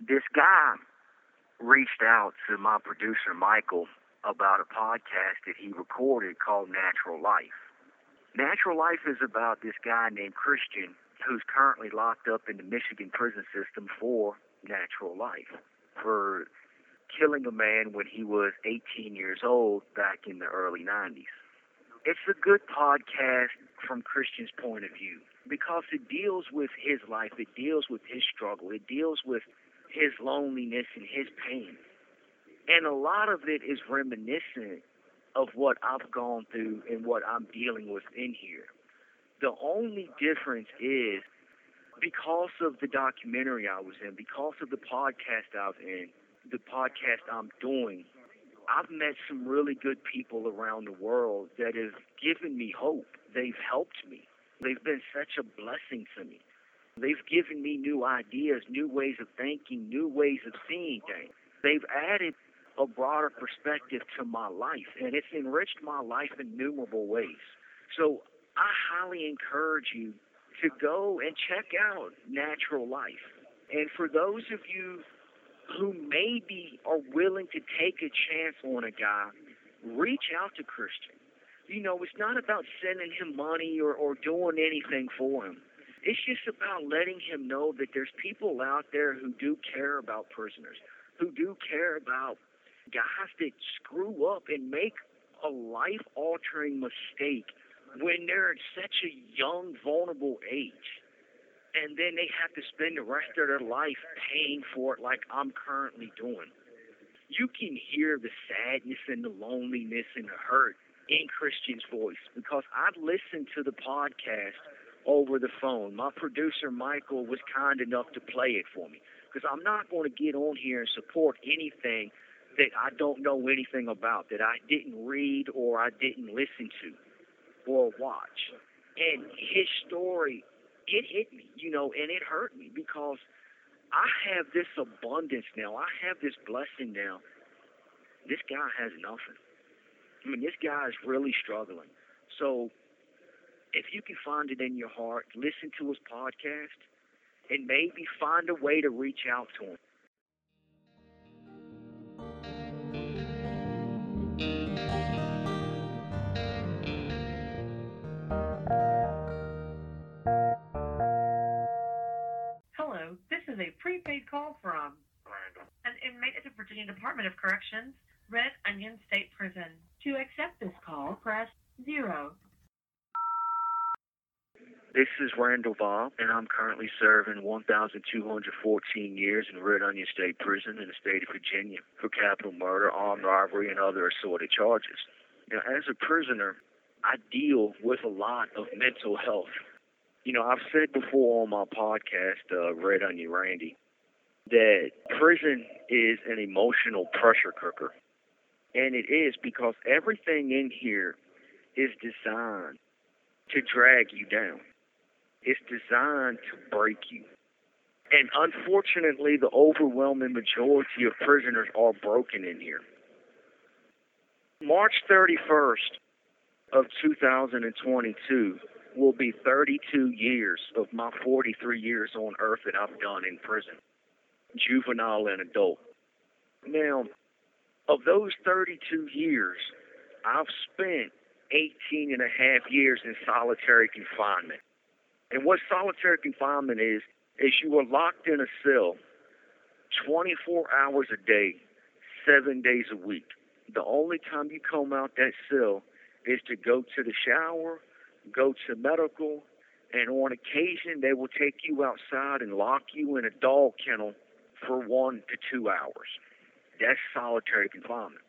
this guy reached out to my producer Michael about a podcast that he recorded called Natural Life. Natural Life is about this guy named Christian who's currently locked up in the Michigan prison system for natural life, for killing a man when he was 18 years old back in the early 90s. It's a good podcast from Christian's point of view because it deals with his life, it deals with his struggle, it deals with his loneliness and his pain. And a lot of it is reminiscent of what I've gone through and what I'm dealing with in here. The only difference is because of the documentary I was in, because of the podcast I was in, the podcast I'm doing, I've met some really good people around the world that have given me hope. They've helped me. They've been such a blessing to me. They've given me new ideas, new ways of thinking, new ways of seeing things. They've added a broader perspective to my life, and it's enriched my life in innumerable ways. So I highly encourage you to go and check out Natural Life. And for those of you who maybe are willing to take a chance on a guy, reach out to Christian. You know, it's not about sending him money or, or doing anything for him. It's just about letting him know that there's people out there who do care about prisoners, who do care about guys that screw up and make a life altering mistake when they're at such a young, vulnerable age. And then they have to spend the rest of their life paying for it like I'm currently doing. You can hear the sadness and the loneliness and the hurt in Christian's voice because I've listened to the podcast over the phone. My producer, Michael, was kind enough to play it for me because I'm not going to get on here and support anything that I don't know anything about, that I didn't read or I didn't listen to or watch. And his story, it hit me, you know, and it hurt me because I have this abundance now. I have this blessing now. This guy has nothing. I mean, this guy is really struggling. So if you can find it in your heart, listen to his podcast and maybe find a way to reach out to him. Hello, this is a prepaid call from an inmate at the Virginia Department of Corrections, Red Onion State Prison. To accept this call, press zero. This is Randall Bob, and I'm currently serving 1,214 years in Red Onion State Prison in the state of Virginia for capital murder, armed robbery, and other assorted charges. Now, as a prisoner, I deal with a lot of mental health you know, I've said before on my podcast, uh, Red Onion Randy, that prison is an emotional pressure cooker. And it is because everything in here is designed to drag you down. It's designed to break you. And unfortunately, the overwhelming majority of prisoners are broken in here. March 31st of 2022, will be 32 years of my 43 years on earth that I've done in prison, juvenile and adult. Now, of those 32 years, I've spent 18 and a half years in solitary confinement. And what solitary confinement is, is you are locked in a cell 24 hours a day, seven days a week. The only time you come out that cell is to go to the shower go to medical, and on occasion they will take you outside and lock you in a dog kennel for one to two hours. That's solitary confinement.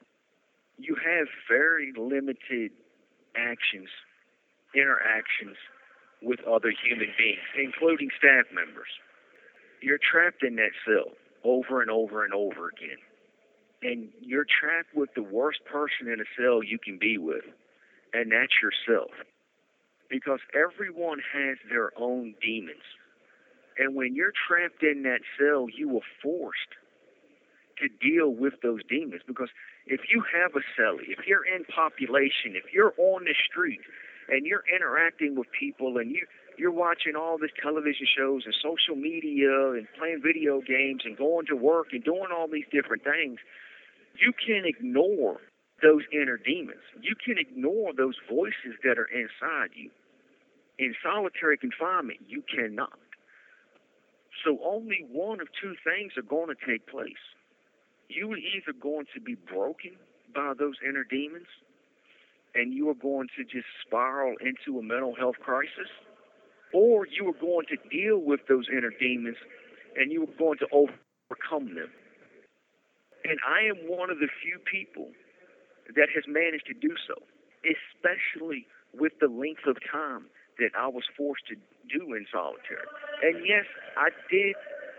You have very limited actions, interactions with other human beings, including staff members. You're trapped in that cell over and over and over again. And you're trapped with the worst person in a cell you can be with, and that's yourself because everyone has their own demons. And when you're trapped in that cell, you are forced to deal with those demons because if you have a cellie, if you're in population, if you're on the street and you're interacting with people and you you're watching all these television shows and social media and playing video games and going to work and doing all these different things, you can ignore those inner demons. You can ignore those voices that are inside you. In solitary confinement, you cannot. So only one of two things are going to take place. You are either going to be broken by those inner demons and you are going to just spiral into a mental health crisis, or you are going to deal with those inner demons and you are going to overcome them. And I am one of the few people that has managed to do so, especially with the length of time that I was forced to do in solitary. And yes, I did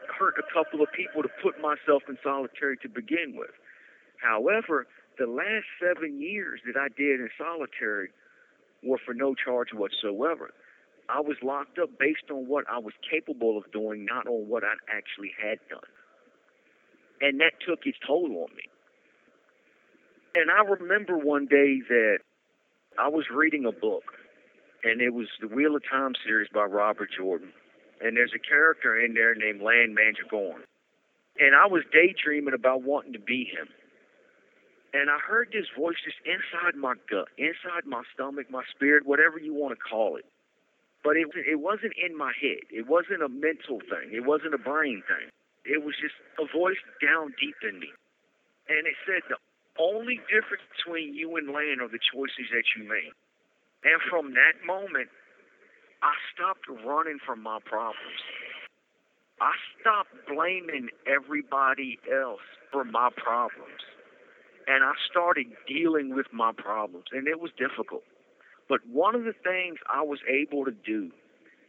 hurt a couple of people to put myself in solitary to begin with. However, the last seven years that I did in solitary were for no charge whatsoever. I was locked up based on what I was capable of doing, not on what I actually had done. And that took its toll on me. And I remember one day that I was reading a book, and it was the Wheel of Time series by Robert Jordan. And there's a character in there named Lan Mandragoran. And I was daydreaming about wanting to be him and I heard this voice just inside my gut, inside my stomach, my spirit, whatever you want to call it. But it it wasn't in my head. It wasn't a mental thing. It wasn't a brain thing. It was just a voice down deep in me, and it said the only difference between you and Lan are the choices that you make. And from that moment, I stopped running from my problems. I stopped blaming everybody else for my problems and I started dealing with my problems, and it was difficult. But one of the things I was able to do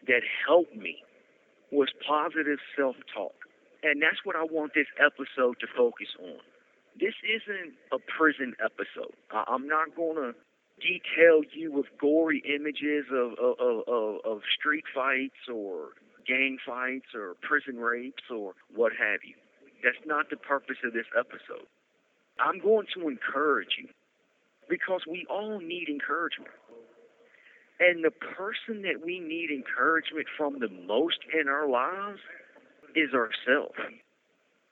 that helped me was positive self talk. And that's what I want this episode to focus on. This isn't a prison episode. I'm not going to detail you with gory images of, of, of, of street fights or gang fights or prison rapes or what have you. That's not the purpose of this episode. I'm going to encourage you because we all need encouragement. And the person that we need encouragement from the most in our lives is ourselves.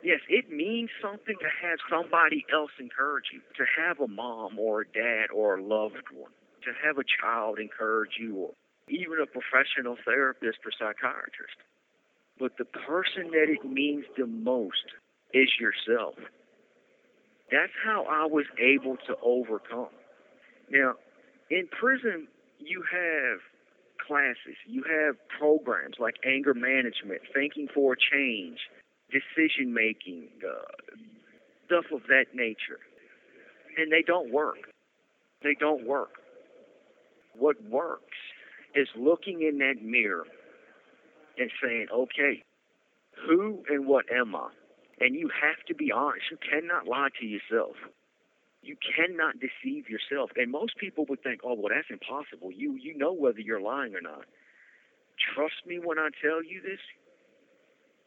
Yes, it means something to have somebody else encourage you, to have a mom or a dad or a loved one, to have a child encourage you, or even a professional therapist or psychiatrist. But the person that it means the most is yourself. That's how I was able to overcome. Now, in prison, you have classes, you have programs like anger management, thinking for a change, decision making, uh, stuff of that nature. And they don't work. They don't work. What works is looking in that mirror and saying, okay, who and what am I? And you have to be honest. You cannot lie to yourself. You cannot deceive yourself. And most people would think, oh, well, that's impossible. You, you know whether you're lying or not. Trust me when I tell you this.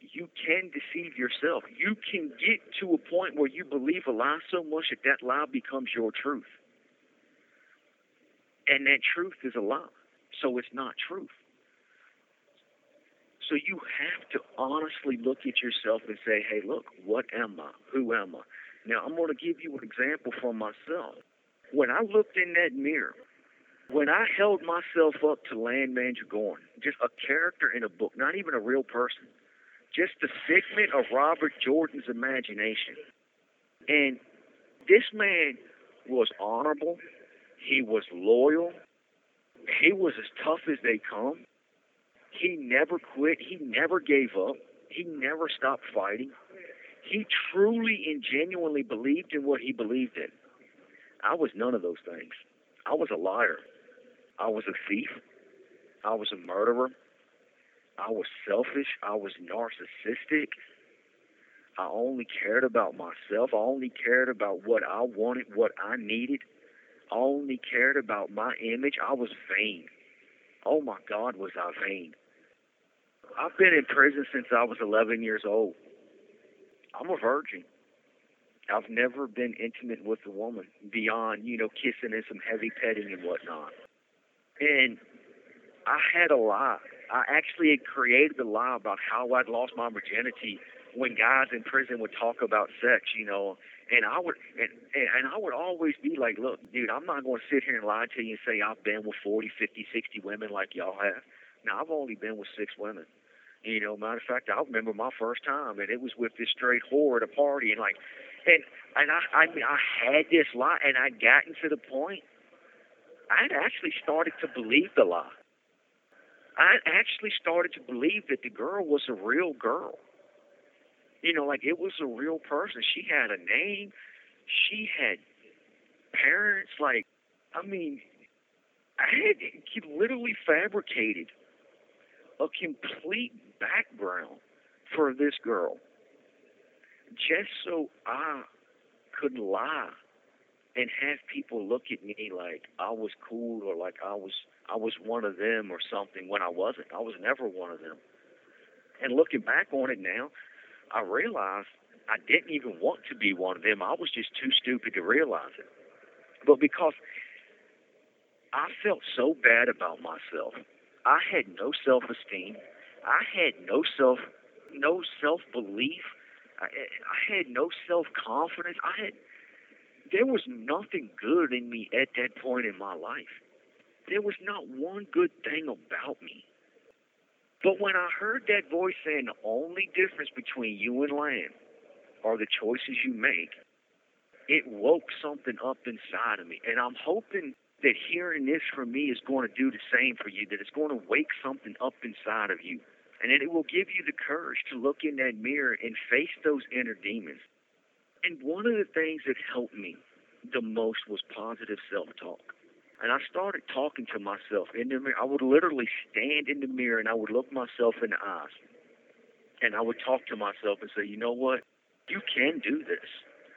You can deceive yourself. You can get to a point where you believe a lie so much that that lie becomes your truth. And that truth is a lie. So it's not truth. So you have to honestly look at yourself and say, hey, look, what am I? Who am I? Now, I'm going to give you an example from myself. When I looked in that mirror, when I held myself up to Lan Mandragoran, just a character in a book, not even a real person, just the figment of Robert Jordan's imagination. And this man was honorable, he was loyal, he was as tough as they come. He never quit. He never gave up. He never stopped fighting. He truly and genuinely believed in what he believed in. I was none of those things. I was a liar. I was a thief. I was a murderer. I was selfish. I was narcissistic. I only cared about myself. I only cared about what I wanted, what I needed. I only cared about my image. I was vain. Oh my God, was I vain. I've been in prison since I was 11 years old. I'm a virgin. I've never been intimate with a woman beyond, you know, kissing and some heavy petting and whatnot. And I had a lie. I actually had created a lie about how I'd lost my virginity when guys in prison would talk about sex, you know, and I would and and I would always be like, look, dude, I'm not going to sit here and lie to you and say I've been with 40, 50, 60 women like y'all have. Now I've only been with six women. You know, matter of fact, I remember my first time, and it was with this straight whore at a party, and like, and and I I mean I had this lie, and I'd gotten to the point. I had actually started to believe the lie. I actually started to believe that the girl was a real girl. You know, like it was a real person. She had a name. She had parents. Like, I mean, I had literally fabricated a complete background for this girl just so I could lie and have people look at me like I was cool or like I was I was one of them or something when I wasn't. I was never one of them. And looking back on it now, I realized I didn't even want to be one of them. I was just too stupid to realize it. But because I felt so bad about myself, I had no self-esteem. I had no self, no self-belief. I, I had no self-confidence. I had, there was nothing good in me at that point in my life. There was not one good thing about me. But when I heard that voice saying the only difference between you and Lan are the choices you make, it woke something up inside of me. And I'm hoping that hearing this from me is going to do the same for you, that it's going to wake something up inside of you. And that it will give you the courage to look in that mirror and face those inner demons. And one of the things that helped me the most was positive self talk. And I started talking to myself in the mirror. I would literally stand in the mirror and I would look myself in the eyes. And I would talk to myself and say, you know what? You can do this.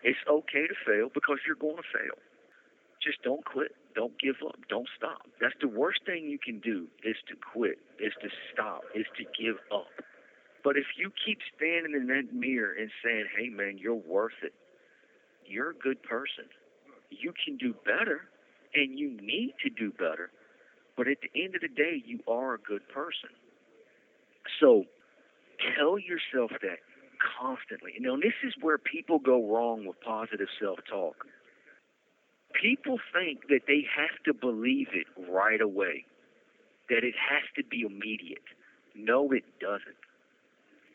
It's okay to fail because you're going to fail. Just don't quit. Don't give up. Don't stop. That's the worst thing you can do is to quit, is to stop, is to give up. But if you keep standing in that mirror and saying, hey, man, you're worth it, you're a good person. You can do better and you need to do better. But at the end of the day, you are a good person. So tell yourself that constantly. You know, this is where people go wrong with positive self talk. People think that they have to believe it right away, that it has to be immediate. No, it doesn't.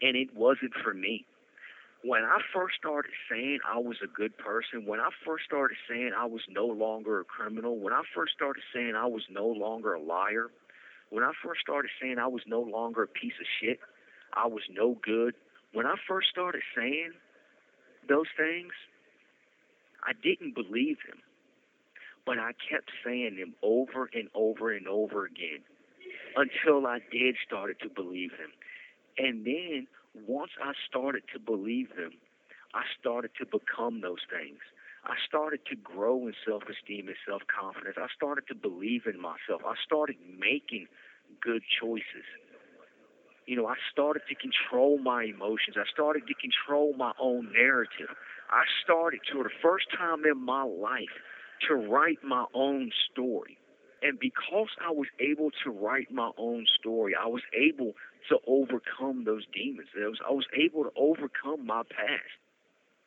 And it wasn't for me when I first started saying I was a good person, when I first started saying I was no longer a criminal, when I first started saying I was no longer a liar, when I first started saying I was no longer a piece of shit, I was no good, when I first started saying those things, I didn't believe them. But I kept saying them over and over and over again until I did started to believe them. And then once I started to believe them, I started to become those things. I started to grow in self esteem and self confidence. I started to believe in myself. I started making good choices. You know, I started to control my emotions. I started to control my own narrative. I started to, for the first time in my life, to write my own story. And because I was able to write my own story, I was able to overcome those demons. I was, I was able to overcome my past.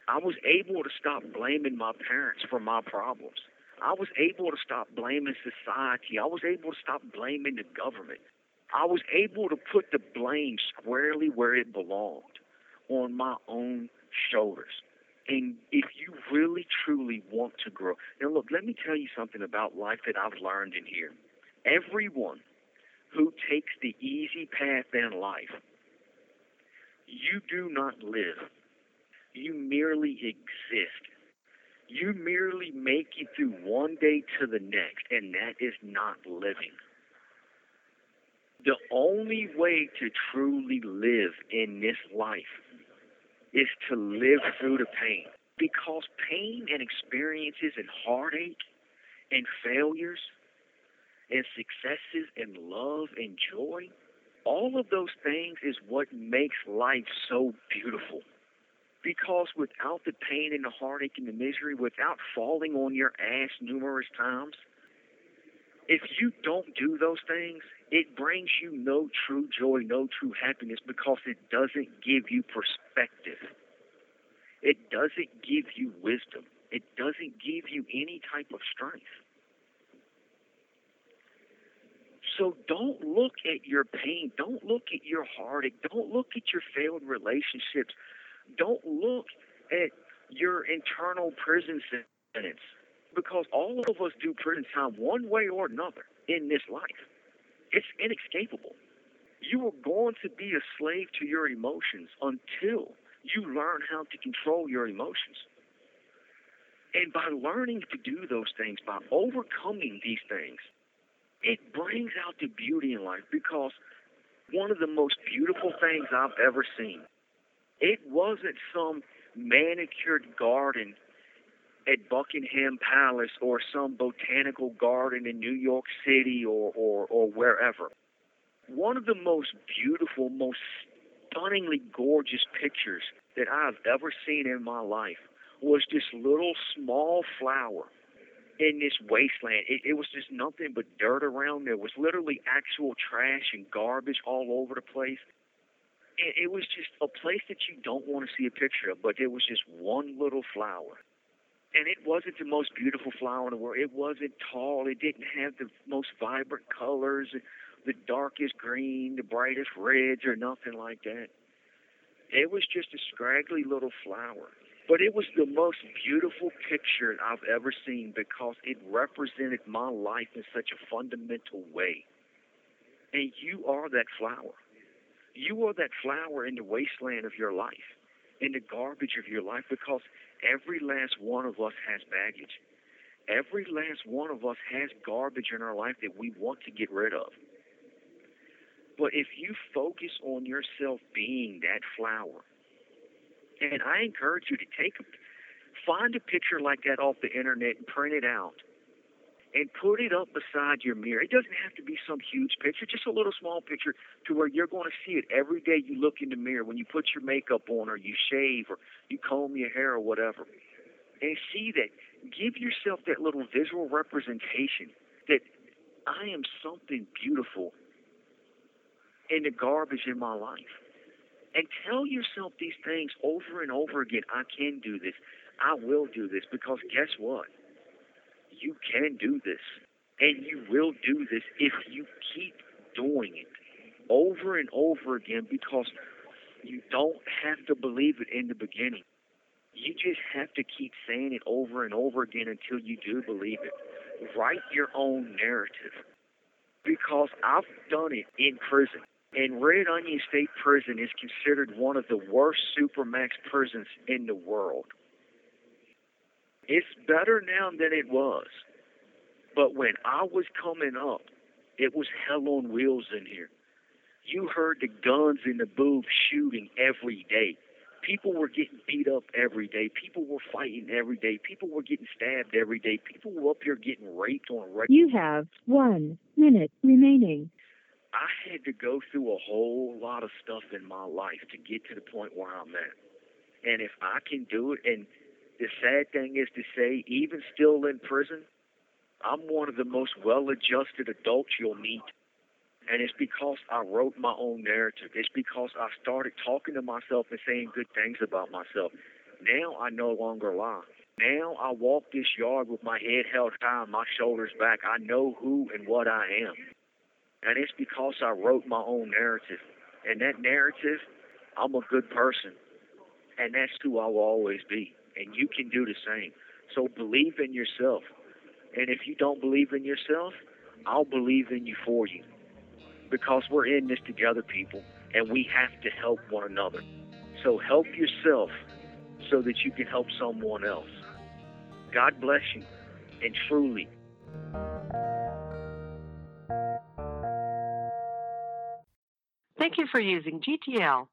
I was able to stop blaming my parents for my problems. I was able to stop blaming society. I was able to stop blaming the government. I was able to put the blame squarely where it belonged on my own shoulders. And if you really truly want to grow, now look, let me tell you something about life that I've learned in here. Everyone who takes the easy path in life, you do not live. You merely exist. You merely make it through one day to the next, and that is not living. The only way to truly live in this life is to live through the pain. Because pain and experiences and heartache and failures and successes and love and joy, all of those things is what makes life so beautiful. Because without the pain and the heartache and the misery, without falling on your ass numerous times, If you don't do those things, it brings you no true joy, no true happiness because it doesn't give you perspective. It doesn't give you wisdom. It doesn't give you any type of strength. So don't look at your pain. Don't look at your heartache. Don't look at your failed relationships. Don't look at your internal prison sentence because all of us do prison time one way or another in this life. It's inescapable. You are going to be a slave to your emotions until you learn how to control your emotions. And by learning to do those things, by overcoming these things, it brings out the beauty in life because one of the most beautiful things I've ever seen, it wasn't some manicured garden at Buckingham Palace or some botanical garden in New York City or, or, or wherever. One of the most beautiful, most stunningly gorgeous pictures that I've ever seen in my life was this little small flower in this wasteland. It, it was just nothing but dirt around. There was literally actual trash and garbage all over the place. It, it was just a place that you don't want to see a picture of, but it was just one little flower. And it wasn't the most beautiful flower in the world. It wasn't tall. It didn't have the most vibrant colors, the darkest green, the brightest reds, or nothing like that. It was just a scraggly little flower. But it was the most beautiful picture I've ever seen because it represented my life in such a fundamental way. And you are that flower. You are that flower in the wasteland of your life, in the garbage of your life, because every last one of us has baggage. Every last one of us has garbage in our life that we want to get rid of. But if you focus on yourself being that flower, and I encourage you to take a, find a picture like that off the internet and print it out and put it up beside your mirror. It doesn't have to be some huge picture, just a little small picture to where you're going to see it every day you look in the mirror when you put your makeup on or you shave or you comb your hair or whatever. And see that. Give yourself that little visual representation that I am something beautiful in the garbage in my life and tell yourself these things over and over again. I can do this. I will do this because guess what? You can do this. And you will do this if you keep doing it over and over again because you don't have to believe it in the beginning. You just have to keep saying it over and over again until you do believe it. Write your own narrative because I've done it in prison. And Red Onion State Prison is considered one of the worst supermax prisons in the world. It's better now than it was. But when I was coming up, it was hell on wheels in here. You heard the guns in the booth shooting every day. People were getting beat up every day. People were fighting every day. People were getting stabbed every day. People were up here getting raped on regular. You have one minute remaining. I had to go through a whole lot of stuff in my life to get to the point where I'm at. And if I can do it, and the sad thing is to say, even still in prison, I'm one of the most well adjusted adults you'll meet. And it's because I wrote my own narrative. It's because I started talking to myself and saying good things about myself. Now I no longer lie. Now I walk this yard with my head held high and my shoulders back. I know who and what I am. And it's because I wrote my own narrative. And that narrative, I'm a good person. And that's who I will always be. And you can do the same. So believe in yourself. And if you don't believe in yourself, I'll believe in you for you. Because we're in this together, people. And we have to help one another. So help yourself so that you can help someone else. God bless you. And truly, Thank you for using GTL.